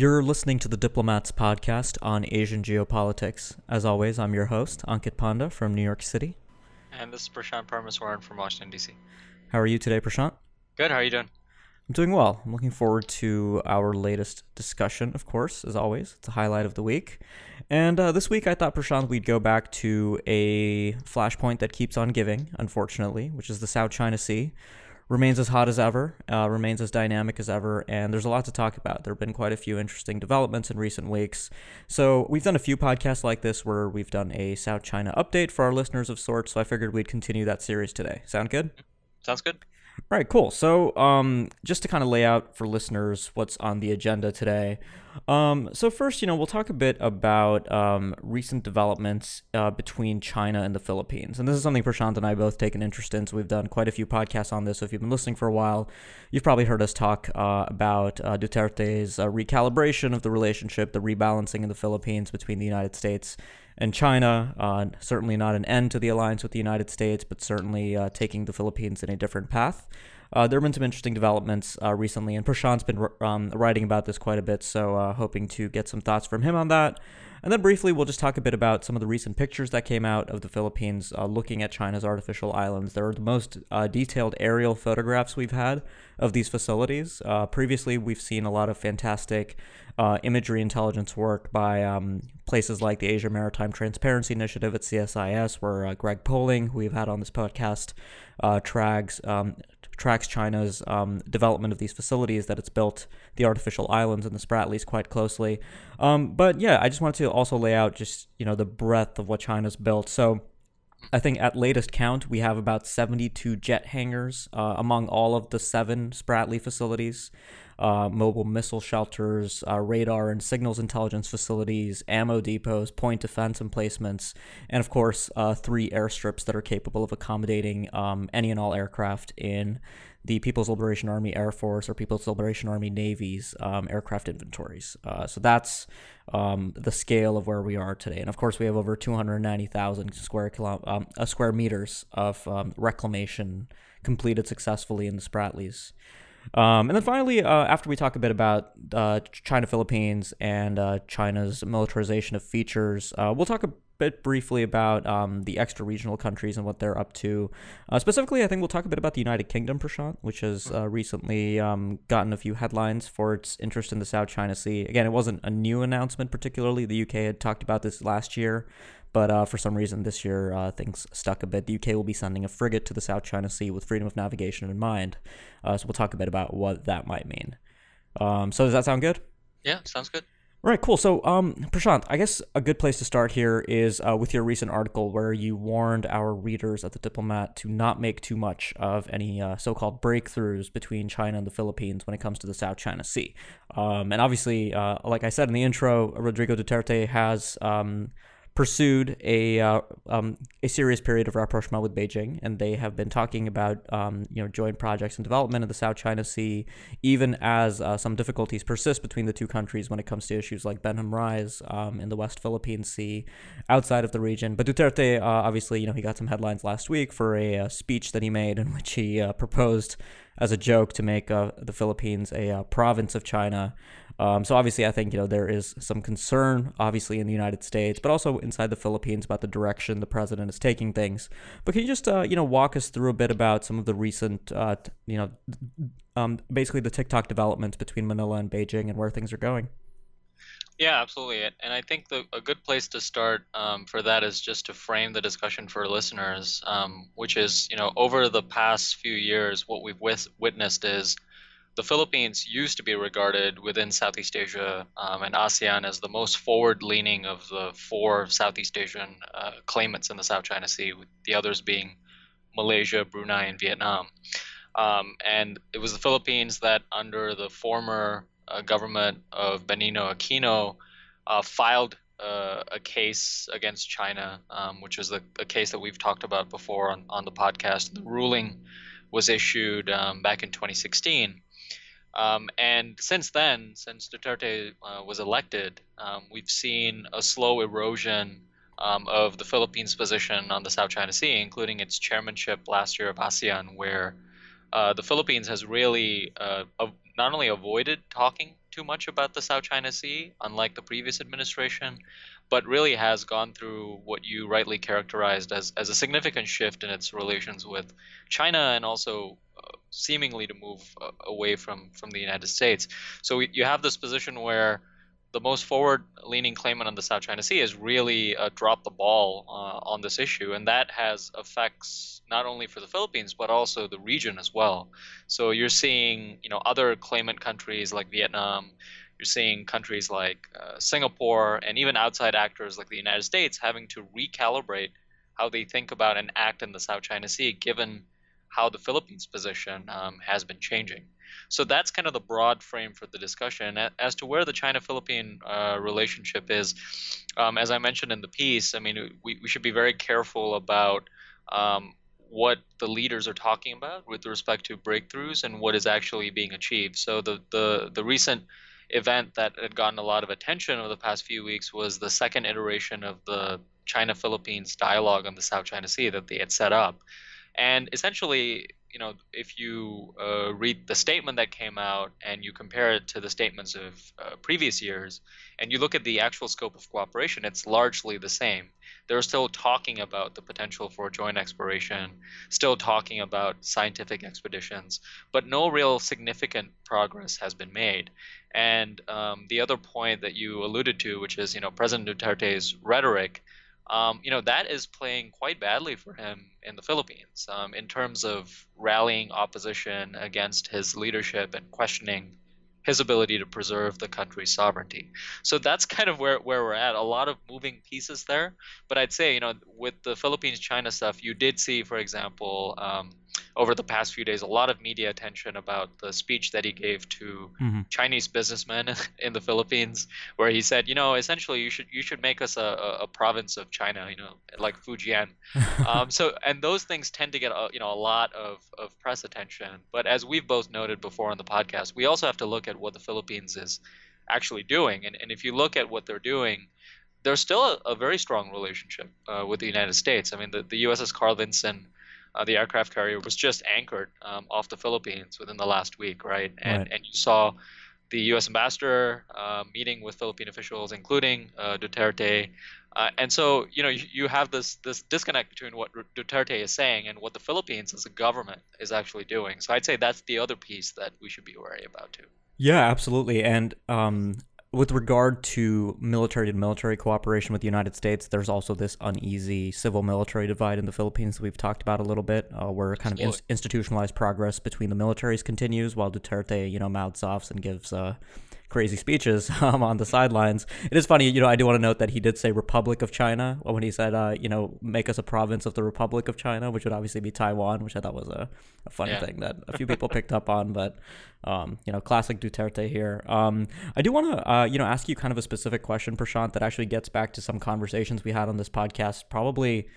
You're listening to the Diplomats podcast on Asian geopolitics. As always, I'm your host, Ankit Panda from New York City. And this is Prashant Parameswaran from Washington, D.C. How are you today, Prashant? Good. How are you doing? I'm doing well. I'm looking forward to our latest discussion, of course, as always. It's a highlight of the week. And uh, this week, I thought, Prashant, we'd go back to a flashpoint that keeps on giving, unfortunately, which is the South China Sea remains as hot as ever, uh, remains as dynamic as ever, and there's a lot to talk about. There have been quite a few interesting developments in recent weeks. So we've done a few podcasts like this where we've done a South China update for our listeners of sorts. So I figured we'd continue that series today. Sound good? Sounds good. All right, cool. So, um, just to kind of lay out for listeners what's on the agenda today. Um, so first, you know, we'll talk a bit about um, recent developments uh, between China and the Philippines, and this is something Prashant and I both take an interest in. So we've done quite a few podcasts on this. So if you've been listening for a while, you've probably heard us talk uh, about uh, Duterte's uh, recalibration of the relationship, the rebalancing in the Philippines between the United States and China. Uh, certainly not an end to the alliance with the United States, but certainly uh, taking the Philippines in a different path. Uh, there have been some interesting developments uh, recently, and Prashant's been um, writing about this quite a bit, so uh, hoping to get some thoughts from him on that. And then briefly, we'll just talk a bit about some of the recent pictures that came out of the Philippines uh, looking at China's artificial islands. They're the most uh, detailed aerial photographs we've had of these facilities. Uh, previously, we've seen a lot of fantastic uh, imagery intelligence work by um, places like the Asia Maritime Transparency Initiative at CSIS, where uh, Greg Poling, who we've had on this podcast, uh, tracks um, tracks China's um, development of these facilities that it's built the artificial islands and the Spratlys quite closely. Um, but yeah, I just wanted to also lay out just you know the breadth of what China's built. So. I think at latest count, we have about 72 jet hangars uh, among all of the seven Spratly facilities uh, mobile missile shelters, uh, radar and signals intelligence facilities, ammo depots, point defense emplacements, and of course, uh, three airstrips that are capable of accommodating um, any and all aircraft in the People's Liberation Army Air Force or People's Liberation Army Navy's um, aircraft inventories. Uh, so that's um, the scale of where we are today. And of course, we have over 290,000 square kilo- um, uh, square meters of um, reclamation completed successfully in the Spratlys. Um, and then finally, uh, after we talk a bit about uh, China Philippines and uh, China's militarization of features, uh, we'll talk a bit briefly about um, the extra regional countries and what they're up to. Uh, specifically, I think we'll talk a bit about the United Kingdom, Prashant, which has uh, recently um, gotten a few headlines for its interest in the South China Sea. Again, it wasn't a new announcement, particularly. The UK had talked about this last year. But uh, for some reason, this year uh, things stuck a bit. The UK will be sending a frigate to the South China Sea with freedom of navigation in mind. Uh, so we'll talk a bit about what that might mean. Um, so does that sound good? Yeah, sounds good. Right, cool. So, um, Prashant, I guess a good place to start here is uh, with your recent article where you warned our readers at the Diplomat to not make too much of any uh, so-called breakthroughs between China and the Philippines when it comes to the South China Sea. Um, and obviously, uh, like I said in the intro, Rodrigo Duterte has um, pursued a uh, um, a serious period of rapprochement with Beijing, and they have been talking about um, you know joint projects and development in the South China Sea, even as uh, some difficulties persist between the two countries when it comes to issues like Benham Rise um, in the West Philippine Sea, outside of the region. But Duterte, uh, obviously, you know, he got some headlines last week for a, uh, speech that he made in which he uh, proposed as a joke to make uh, the Philippines a province of China. Um, so obviously, I think you know there is some concern, obviously in the United States, but also inside the Philippines about the direction the president is taking things. But can you just uh, you know walk us through a bit about some of the recent uh, you know um, basically the tick-tock developments between Manila and Beijing and where things are going? Yeah, absolutely. And I think the, a good place to start um, for that is just to frame the discussion for listeners, um, which is, you know, over the past few years, what we've witnessed is the Philippines used to be regarded within Southeast Asia um, and ASEAN as the most forward leaning of the four Southeast Asian uh, claimants in the South China Sea, with the others being Malaysia, Brunei, and Vietnam. Um, and it was the Philippines that, under the former uh, government of Benigno Aquino, uh, filed uh, a case against China, um, which is a, a, case that we've talked about before on, on the podcast. The ruling was issued um, back in 2016. Um, and since then, since Duterte uh, was elected, um, we've seen a slow erosion um, of the Philippines' position on the South China Sea, including its chairmanship last year of ASEAN, where uh, the Philippines has really uh, not only avoided talking too much about the South China Sea, unlike the previous administration, but really has gone through what you rightly characterized as, as a significant shift in its relations with China and also uh, seemingly to move uh, away from, from the United States. So we, you have this position where the most forward-leaning claimant on the South China Sea has really uh, dropped the ball uh, on this issue, and that has effects not only for the Philippines but also the region as well. So you're seeing, you know, other claimant countries like Vietnam, you're seeing countries like uh, Singapore, and even outside actors like the United States having to recalibrate how they think about and act in the South China Sea, given how the Philippines' position um, has been changing. So that's kind of the broad frame for the discussion. As to where the China Philippine uh, relationship is, um, as I mentioned in the piece, I mean, we, we should be very careful about um, what the leaders are talking about with respect to breakthroughs and what is actually being achieved. So the, the, the recent event that had gotten a lot of attention over the past few weeks was the second iteration of the China Philippines dialogue on the South China Sea that they had set up. And essentially, you know, if you uh, read the statement that came out and you compare it to the statements of uh, previous years, and you look at the actual scope of cooperation, it's largely the same. They're still talking about the potential for joint exploration, still talking about scientific expeditions, but no real significant progress has been made. And um, the other point that you alluded to, which is, you know, President Duterte's rhetoric um, you know that is playing quite badly for him in the Philippines um, in terms of rallying opposition against his leadership and questioning his ability to preserve the country's sovereignty. So that's kind of where, where we're at. A lot of moving pieces there. But I'd say, you know, with the Philippines China stuff, you did see, for example, um, over the past few days a lot of media attention about the speech that he gave to mm-hmm. Chinese businessmen in the Philippines, where he said, you know, essentially you should you should make us a, a province of China, you know, like Fujian. um, so and those things tend to get a, you know a lot of, of press attention. But as we've both noted before on the podcast, we also have to look at what the Philippines is actually doing. And and if you look at what they're doing, there's still a, a very strong relationship uh, with the United States. I mean, the, the USS Carl Vinson uh, the aircraft carrier was just anchored um, off the Philippines within the last week, right? And right. and you saw the U.S. ambassador uh, meeting with Philippine officials, including uh, Duterte. Uh, and so, you know, you, you, have this this disconnect between what Duterte is saying and what the Philippines as a government is actually doing. So I'd say that's the other piece that we should be wary about too. Yeah, absolutely. And um, with regard to military to military cooperation with the United States, there's also this uneasy civil military divide in the Philippines that we've talked about a little bit, uh, where kind of in- institutionalized progress between the militaries continues while Duterte, you know, mouths off and gives uh, crazy speeches um, on the sidelines. It is funny, you know, I do want to note that he did say Republic of China when he said, uh, you know, make us a province of the Republic of China, which would obviously be Taiwan, which I thought was a, a funny yeah. thing that a few people picked up on, but, um, you know, classic Duterte here. Um, I do want to, uh, you know, ask you kind of a specific question, Prashant, that actually gets back to some conversations we had on this podcast, probably,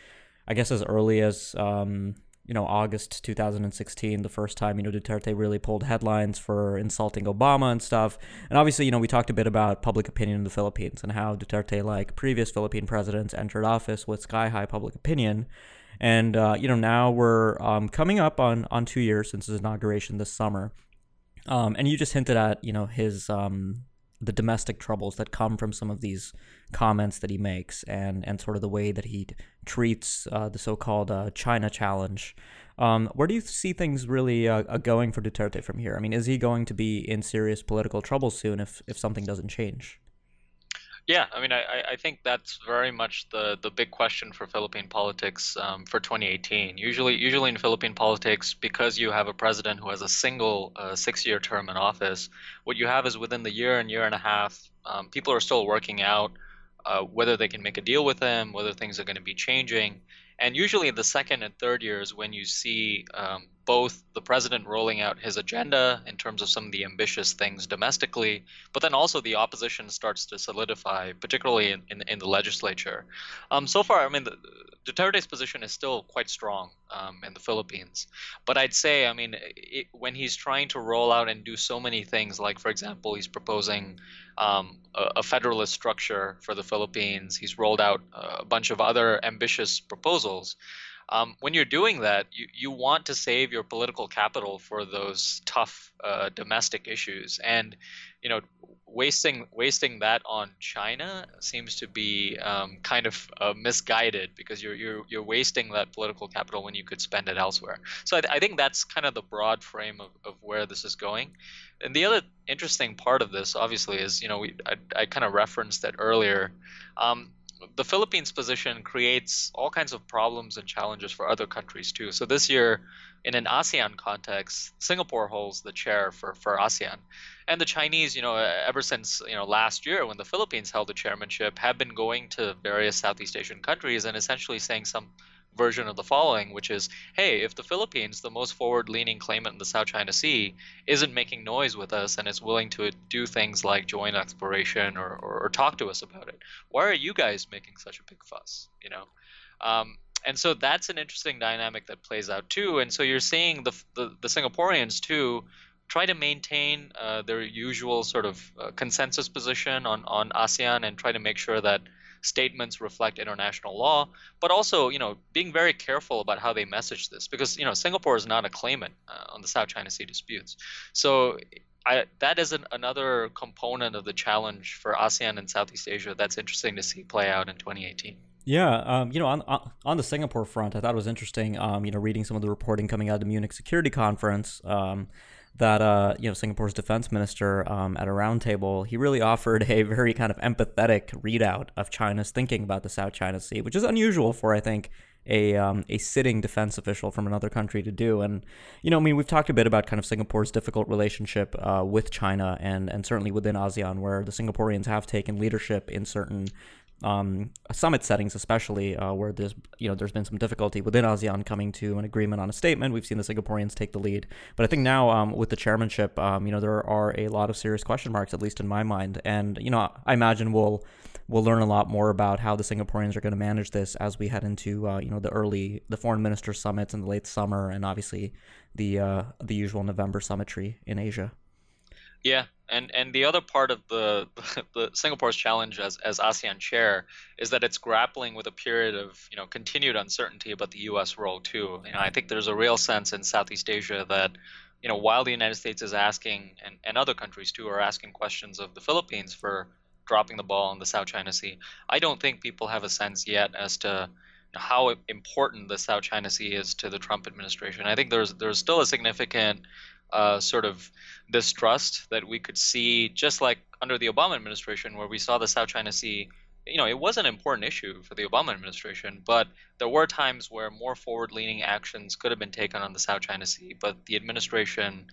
I guess, as early as, um, you know, August 2016, the first time, you know, Duterte really pulled headlines for insulting Obama and stuff. And obviously, you know, we talked a bit about public opinion in the Philippines and how Duterte, like previous Philippine presidents, entered office with sky high public opinion. And, uh, you know, now we're um, coming up on, on two years since his inauguration this summer. Um, and you just hinted at, you know, his um, the domestic troubles that come from some of these comments that he makes and, and sort of the way that he treats uh, the so-called uh, China challenge. Um, where do you see things really uh, uh, going for Duterte from here? I mean, is he going to be in serious political trouble soon if, if something doesn't change? Yeah, I mean, I, I think that's very much the, the big question for Philippine politics um, for 2018. Usually, usually in Philippine politics, because you have a president who has a single uh, six-year term in office, what you have is within the year and year and a half, um, people are still working out uh, whether they can make a deal with him, whether things are going to be changing. And usually in the second and third years, when you see um, both the president rolling out his agenda in terms of some of the ambitious things domestically, but then also the opposition starts to solidify, particularly in, in, in the legislature. Um, so far, I mean, the, Duterte's position is still quite strong um, in the Philippines. But I'd say, I mean, it, when he's trying to roll out and do so many things, like, for example, he's proposing um, a, a, federalist structure for the Philippines, he's rolled out a bunch of other ambitious proposals Um, when you're doing that, you, you want to save your political capital for those tough uh, domestic issues, and you know, wasting wasting that on China seems to be um, kind of uh, misguided because you're you're you're wasting that political capital when you could spend it elsewhere. So I, I think that's kind of the broad frame of, of where this is going. And the other interesting part of this, obviously, is you know we I, I kind of referenced that earlier. Um, the Philippines position creates all kinds of problems and challenges for other countries too. So this year, in an ASEAN context, Singapore holds the chair for, for ASEAN. And the Chinese, you know, ever since, you know, last year when the Philippines held the chairmanship, have been going to various Southeast Asian countries and essentially saying some version of the following, which is, hey, if the Philippines, the most forward-leaning claimant in the South China Sea, isn't making noise with us and is willing to do things like join exploration or, or, or talk to us about it, why are you guys making such a big fuss? You know, um, and so that's an interesting dynamic that plays out too. And so you're seeing the the, the Singaporeans too try to maintain uh, their usual sort of uh, consensus position on on ASEAN and try to make sure that statements reflect international law, but also, you know, being very careful about how they message this because, you know, Singapore is not a claimant uh, on the South China Sea disputes. So I, that is an, another component of the challenge for ASEAN and Southeast Asia that's interesting to see play out in 2018. Yeah, um, you know, on on the Singapore front, I thought it was interesting. Um, you know, reading some of the reporting coming out of the Munich Security Conference. Um, that uh, you know Singapore's defense minister um, at a roundtable, he really offered a very kind of empathetic readout of China's thinking about the South China Sea, which is unusual for I think a um, a sitting defense official from another country to do. And you know, I mean, we've talked a bit about kind of Singapore's difficult relationship uh, with China, and and certainly within ASEAN, where the Singaporeans have taken leadership in certain um, summit settings, especially uh, where there's you know there's been some difficulty within ASEAN coming to an agreement on a statement. We've seen the Singaporeans take the lead, but I think now um, with the chairmanship, um, you know there are a lot of serious question marks, at least in my mind. And you know I imagine we'll we'll learn a lot more about how the Singaporeans are going to manage this as we head into uh, you know the early the foreign minister summits in the late summer, and obviously the uh, the usual November summitry in Asia. Yeah, and and the other part of the the Singapore's challenge as as ASEAN chair is that it's grappling with a period of you know continued uncertainty about the U.S. role too. You know, I think there's a real sense in Southeast Asia that you know while the United States is asking and and other countries too are asking questions of the Philippines for dropping the ball in the South China Sea, I don't think people have a sense yet as to how important the South China Sea is to the Trump administration. I think there's there's still a significant uh, sort of distrust that we could see, just like under the Obama administration, where we saw the South China Sea. You know, it was an important issue for the Obama administration, but there were times where more forward-leaning actions could have been taken on the South China Sea, but the administration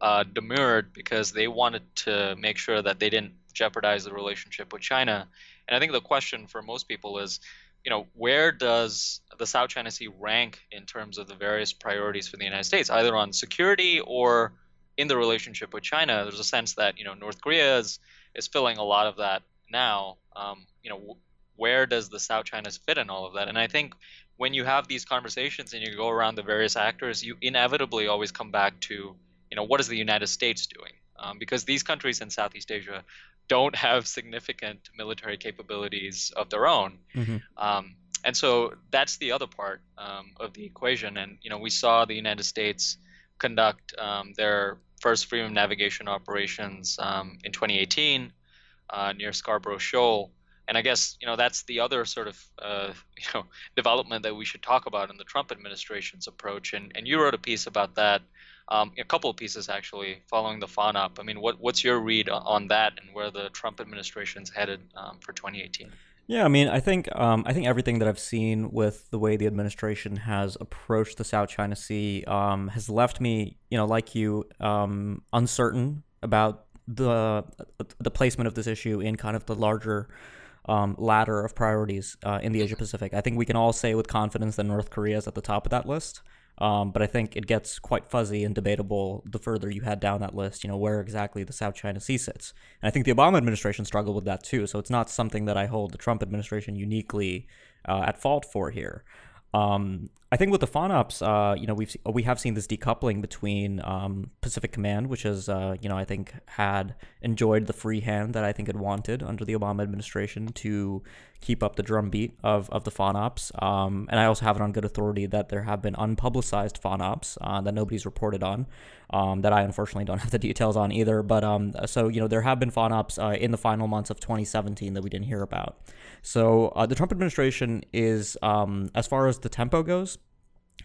uh, demurred because they wanted to make sure that they didn't jeopardize the relationship with China. And I think the question for most people is, you know, where does the South China Sea rank in terms of the various priorities for the United States, either on security or in the relationship with China? There's a sense that you know North Korea is is filling a lot of that now. Um, you know, where does the South China fit in all of that? And I think when you have these conversations and you go around the various actors, you inevitably always come back to you know what is the United States doing? Um, because these countries in Southeast Asia don't have significant military capabilities of their own. Mm-hmm. Um, and so that's the other part um, of the equation. And you know, we saw the United States conduct um, their first freedom navigation operations um, in 2018 uh, near Scarborough Shoal. And I guess you know that's the other sort of uh, you know development that we should talk about in the Trump administration's approach. And and you wrote a piece about that um, a couple of pieces actually following the FONOP. I mean, what, what's your read on that and where the Trump administration's headed um, for 2018? Yeah, I mean, I think um, I think everything that I've seen with the way the administration has approached the South China Sea um, has left me, you know, like you, um, uncertain about the the placement of this issue in kind of the larger um, ladder of priorities uh, in the Asia Pacific. I think we can all say with confidence that North Korea is at the top of that list. Um, but I think it gets quite fuzzy and debatable the further you head down that list, you know, where exactly the South China Sea sits. And I think the Obama administration struggled with that too. So it's not something that I hold the Trump administration uniquely uh, at fault for here. Um, I think with the FONOPS, uh, you know, we've we have seen this decoupling between um, Pacific Command, which has, uh, you know, I think had enjoyed the free hand that I think it wanted under the Obama administration to keep up the drumbeat of, of the FONOPS. Um, and I also have it on good authority that there have been unpublicized FONOPS uh, that nobody's reported on, um, that I unfortunately don't have the details on either. But um, so, you know, there have been FONOPS uh, in the final months of 2017 that we didn't hear about. So uh, the Trump administration is, um, as far as the tempo goes,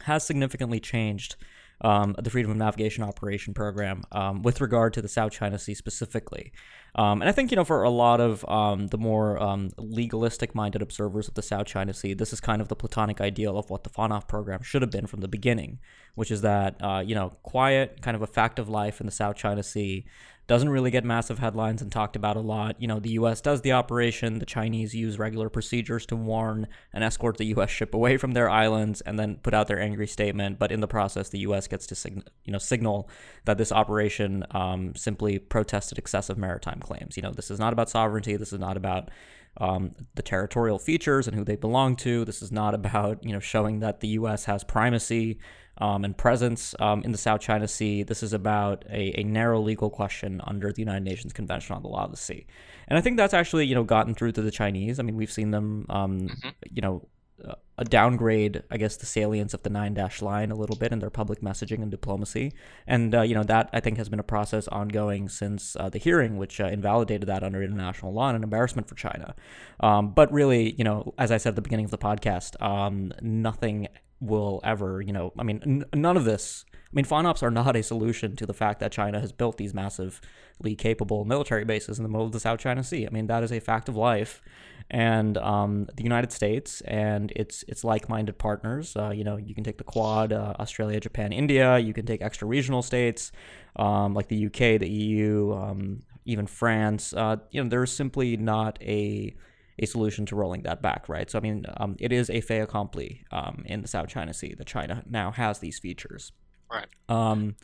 has significantly changed um, the Freedom of Navigation Operation program um, with regard to the South China Sea specifically. Um, and I think, you know, for a lot of um, the more um, legalistic minded observers of the South China Sea, this is kind of the platonic ideal of what the FONOP program should have been from the beginning, which is that, uh, you know, quiet, kind of a fact of life in the South China Sea, doesn't really get massive headlines and talked about a lot. You know, the U.S. does the operation. The Chinese use regular procedures to warn and escort the U.S. ship away from their islands, and then put out their angry statement. But in the process, the U.S. gets to sig- you know signal that this operation um, simply protested excessive maritime claims. You know, this is not about sovereignty. This is not about um, the territorial features and who they belong to. This is not about you know showing that the U.S. has primacy um, and presence um, in the South China Sea. This is about a, a, narrow legal question under the United Nations Convention on the Law of the Sea, and I think that's actually you know gotten through to the Chinese. I mean, we've seen them, um, mm-hmm. you know. Uh, a downgrade, I guess, the salience of the nine dash line a little bit in their public messaging and diplomacy. And, uh, you know, that I think has been a process ongoing since uh, the hearing, which uh, invalidated that under international law and an embarrassment for China. Um, but really, you know, as I said at the beginning of the podcast, um, nothing will ever, you know, I mean, n- none of this. I mean, FONOPs are not a solution to the fact that China has built these massively capable military bases in the middle of the South China Sea. I mean, that is a fact of life. And um, the United States and its its like-minded partners, uh, you know, you can take the Quad, uh, Australia, Japan, India. You can take extra regional states um, like the UK, the EU, um, even France. Uh, you know, there's simply not a a solution to rolling that back, right? So, I mean, um, it is a fait accompli um, in the South China Sea that China now has these features. Right. Um,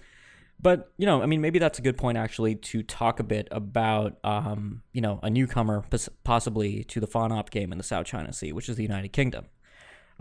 but you know, I mean, maybe that's a good point actually to talk a bit about, um, you know, a newcomer possibly to the FONOP game in the South China Sea, which is the United Kingdom.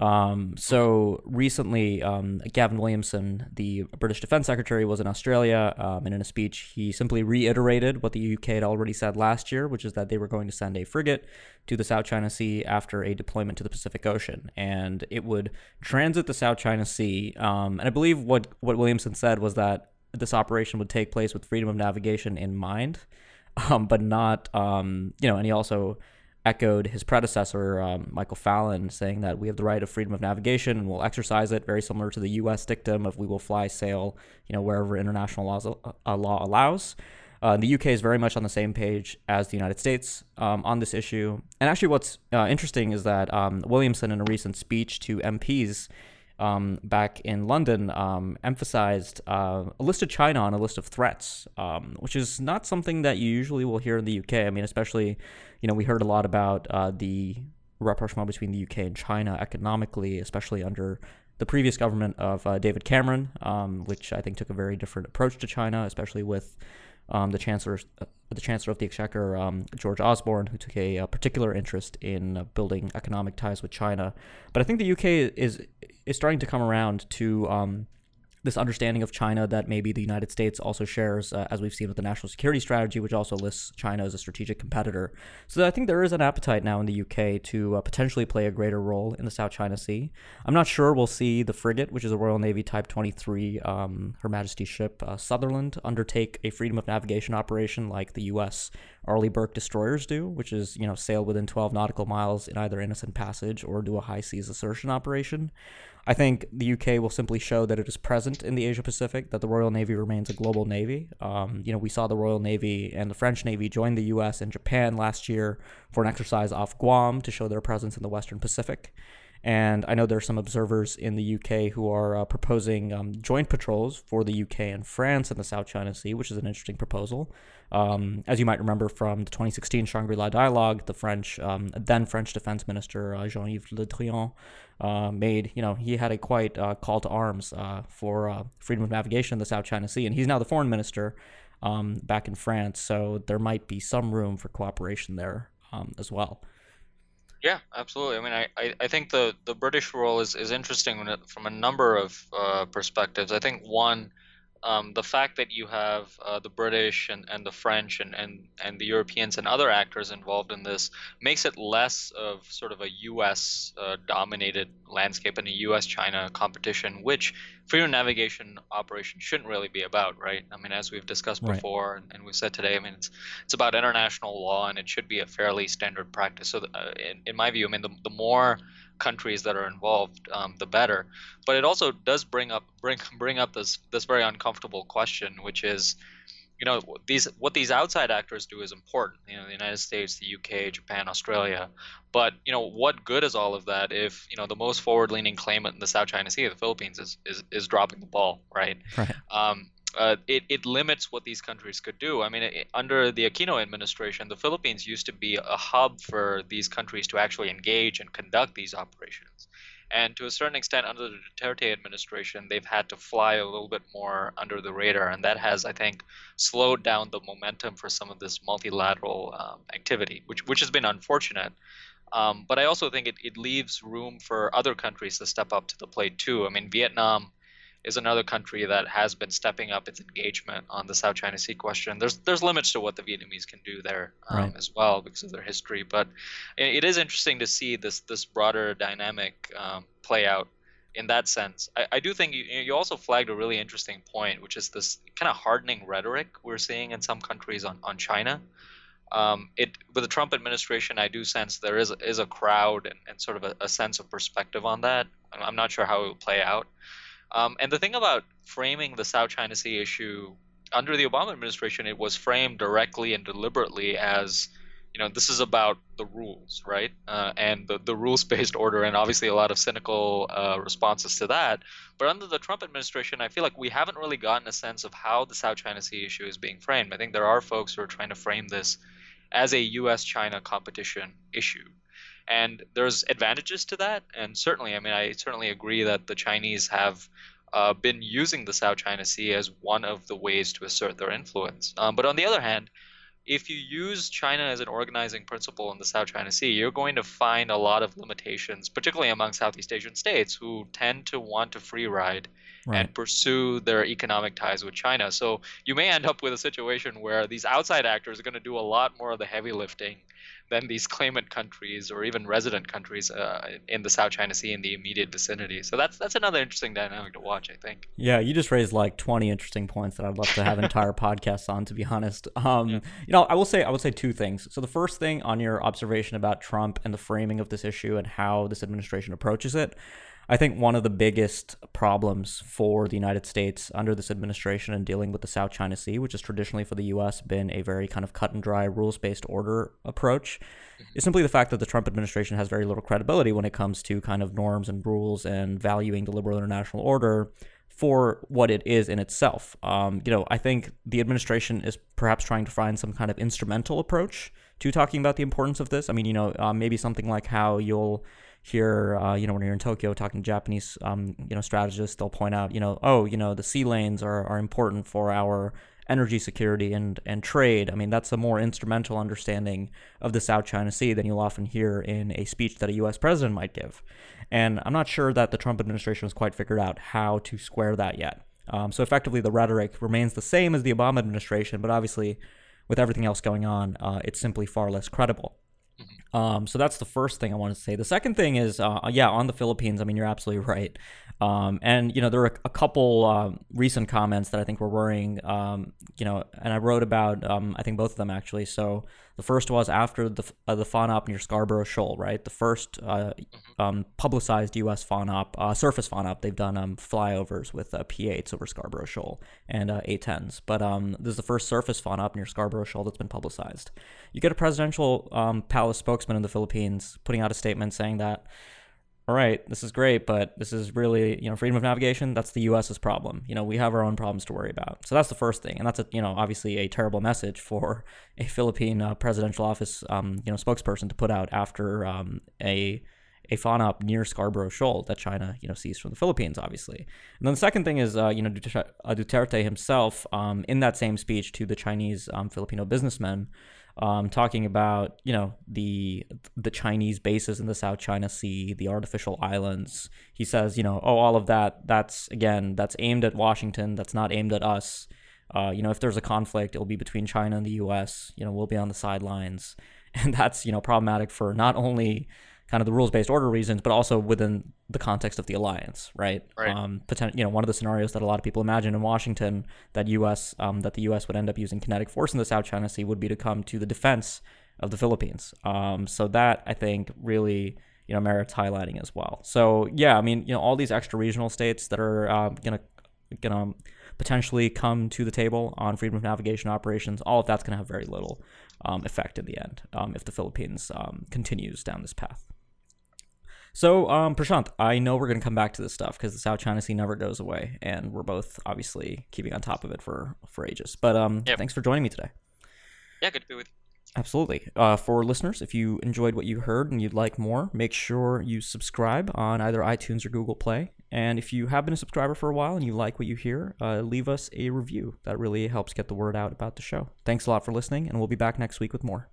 Um, so recently, um, Gavin Williamson, the British Defense Secretary, was in Australia, um, and in a speech, he simply reiterated what the UK had already said last year, which is that they were going to send a frigate to the South China Sea after a deployment to the Pacific Ocean, and it would transit the South China Sea. Um, and I believe what what Williamson said was that this operation would take place with freedom of navigation in mind, um, but not, um, you know, and he also echoed his predecessor, um, Michael Fallon, saying that we have the right of freedom of navigation and we'll exercise it, very similar to the U.S. dictum of we will fly, sail, you know, wherever international laws, uh, law allows. Uh, the UK is very much on the same page as the United States um, on this issue. And actually, what's uh, interesting is that um, Williamson, in a recent speech to MPs, um, back in London um, emphasized uh, of China on a list of threats, um, which is not something that you usually will hear in the UK. I mean, especially, you know, we heard a lot about uh, the rapprochement between the UK and China economically, especially under the previous government of uh, David Cameron, um, which I think took a very different approach to China, especially with um, the chancellor, uh, the chancellor of the exchequer, um, George Osborne, who took a, a particular interest in uh, building economic ties with China. But I think the UK is is starting to come around to um, this understanding of China that maybe the United States also shares, uh, as we've seen with the national security strategy, which also lists China as a strategic competitor. So I think there is an appetite now in the UK to uh, potentially play a greater role in the South China Sea. I'm not sure we'll see the frigate, which is a Royal Navy Type 23, um, Her Majesty's ship uh, Sutherland, undertake a freedom of navigation operation like the U.S. Arleigh Burke destroyers do, which is you know sail within 12 nautical miles in either innocent passage or do a high seas assertion operation. I think the UK will simply show that it is present in the Asia Pacific, that the Royal Navy remains a global navy. Um, you know, we saw the Royal Navy and the French Navy join the US and Japan last year for an exercise off Guam to show their presence in the Western Pacific. And I know there are some observers in the UK who are uh, proposing um, joint patrols for the UK and France in the South China Sea, which is an interesting proposal. Um, as you might remember from the 2016 Shangri La dialogue, the French, um, then French Defense Minister uh, Jean Yves Le Drian uh, made, you know, he had a quite uh, call to arms uh, for uh, freedom of navigation in the South China Sea. And he's now the foreign minister um, back in France. So there might be some room for cooperation there um, as well. Yeah, absolutely. I mean, I, I, I think the, the British role is, is interesting from a number of uh, perspectives. I think one, um, the fact that you have uh, the British and, and the French and, and, and the Europeans and other actors involved in this makes it less of sort of a U.S. Uh, dominated landscape and a U.S. China competition, which freedom navigation operation shouldn't really be about, right? I mean, as we've discussed Right. before and, and we've said today, I mean, it's it's about international law and it should be a fairly standard practice. So, uh, in, in my view, I mean, the, the more countries that are involved, um, the better. But it also does bring up bring bring up this this very uncomfortable question, which is, you know, these what these outside actors do is important. You know, the United States, the UK, Japan, Australia. But you know, what good is all of that if you know the most forward-leaning claimant in the South China Sea, the Philippines, is is, is dropping the ball, right? Right. um, uh, it, it limits what these countries could do. I mean, it, under the Aquino administration, the Philippines used to be a hub for these countries to actually engage and conduct these operations. And to a certain extent, under the Duterte administration, they've had to fly a little bit more under the radar. And that has, I think, slowed down the momentum for some of this multilateral um, activity, which, which has been unfortunate. Um, but I also think it, it leaves room for other countries to step up to the plate too. I mean, Vietnam is another country that has been stepping up its engagement on the South China Sea question. There's there's limits to what the Vietnamese can do there um, Right. as well because of their history, but it, is interesting to see this this broader dynamic um, play out in that sense. I, I do think you you also flagged a really interesting point, which is this kind of hardening rhetoric we're seeing in some countries on on China. Um, it with the Trump administration, I do sense there is is a crowd and, and sort of a, a sense of perspective on that. I'm I'm not sure how it will play out. Um, and the thing about framing the South China Sea issue under the Obama administration, it was framed directly and deliberately as, you know, this is about the rules, right? Uh, and the, the rules based order, and obviously a lot of cynical uh, responses to that. But under the Trump administration, I feel like we haven't really gotten a sense of how the South China Sea issue is being framed. I think there are folks who are trying to frame this as a US China competition issue. And there's advantages to that. And certainly, I mean, I certainly agree that the Chinese have uh, been using the South China Sea as one of the ways to assert their influence. Um, but on the other hand, if you use China as an organizing principle in the South China Sea, you're going to find a lot of limitations, particularly among Southeast Asian states who tend to want to free ride Right. and pursue their economic ties with China. So you may end up with a situation where these outside actors are going to do a lot more of the heavy lifting than these claimant countries or even resident countries uh, in the South China Sea in the immediate vicinity. So that's that's another interesting dynamic to watch, I think. Yeah, you just raised like 20 interesting points that I'd love to have entire podcasts on, to be honest. Um, You know, I will say I will say two things. So the first thing on your observation about Trump and the framing of this issue and how this administration approaches it, I think one of the biggest problems for the United States under this administration in dealing with the South China Sea, which has traditionally for the U.S. been a very kind of cut and dry, rules based order approach, is simply the fact that the Trump administration has very little credibility when it comes to kind of norms and rules and valuing the liberal international order for what it is in itself. Um, you know, I think the administration is perhaps trying to find some kind of instrumental approach to talking about the importance of this. I mean, you know, uh, maybe something like how you'll hear, uh, you know, when you're in Tokyo talking to Japanese, um, you know, strategists, they'll point out, you know, oh, you know, the sea lanes are, are important for our energy security and, and trade. I mean, that's a more instrumental understanding of the South China Sea than you'll often hear in a speech that a U.S. president might give. And I'm not sure that the Trump administration has quite figured out how to square that yet. Um, so effectively, the rhetoric remains the same as the Obama administration, but obviously, with everything else going on, uh, it's simply far less credible. Um, so that's the first thing I wanted to say. The second thing is, uh, yeah, on the Philippines. I mean, you're absolutely right. Um, and you know, there are a couple um, recent comments that I think were worrying. Um, you know, and I wrote about, um, I think both of them actually. So the first was after the uh, the FONOP near Scarborough Shoal, right? The first uh, um, publicized U.S. FONOP, uh, surface FONOP. They've done um, flyovers with uh, P8s over Scarborough Shoal and uh, A10s, but um, this is the first surface FONOP near Scarborough Shoal that's been publicized. You get a presidential um, palace spokesman in the Philippines putting out a statement saying that all right, this is great, but this is really, you know, freedom of navigation, that's the US's problem. You know, we have our own problems to worry about. So that's the first thing. And that's, a, you know, obviously a terrible message for a Philippine uh, presidential office, um, you know, spokesperson to put out after um, a a op near Scarborough Shoal that China, you know, sees from the Philippines, obviously. And then the second thing is, uh, you know, Duterte, uh, Duterte himself, um, in that same speech to the Chinese um, Filipino businessmen, um, talking about you know the the Chinese bases in the South China Sea, the artificial islands. He says, you know, oh, all of that. That's again, that's aimed at Washington. That's not aimed at us. Uh, you know, if there's a conflict, it'll be between China and the U.S. You know, we'll be on the sidelines, and that's you know problematic for not only kind of the rules based order reasons, but also within the context of the alliance, right? Right. Um, poten- you know, one of the scenarios that a lot of people imagine in Washington that U.S. Um, that the U.S. would end up using kinetic force in the South China Sea would be to come to the defense of the Philippines. Um, so that I think really you know merits highlighting as well. So yeah, I mean you know all these extra regional states that are uh, gonna gonna potentially come to the table on freedom of navigation operations, all of that's going to have very little um, effect in the end um, if the Philippines um, continues down this path. So, um, Prashant, I know we're going to come back to this stuff because the South China Sea never goes away, and we're both obviously keeping on top of it for for ages. But um, Yep. thanks for joining me today. Yeah, good to be with you. Absolutely. Uh, for listeners, if you enjoyed what you heard and you'd like more, make sure you subscribe on either iTunes or Google Play. And if you have been a subscriber for a while and you like what you hear, uh, leave us a review. That really helps get the word out about the show. Thanks a lot for listening, and we'll be back next week with more.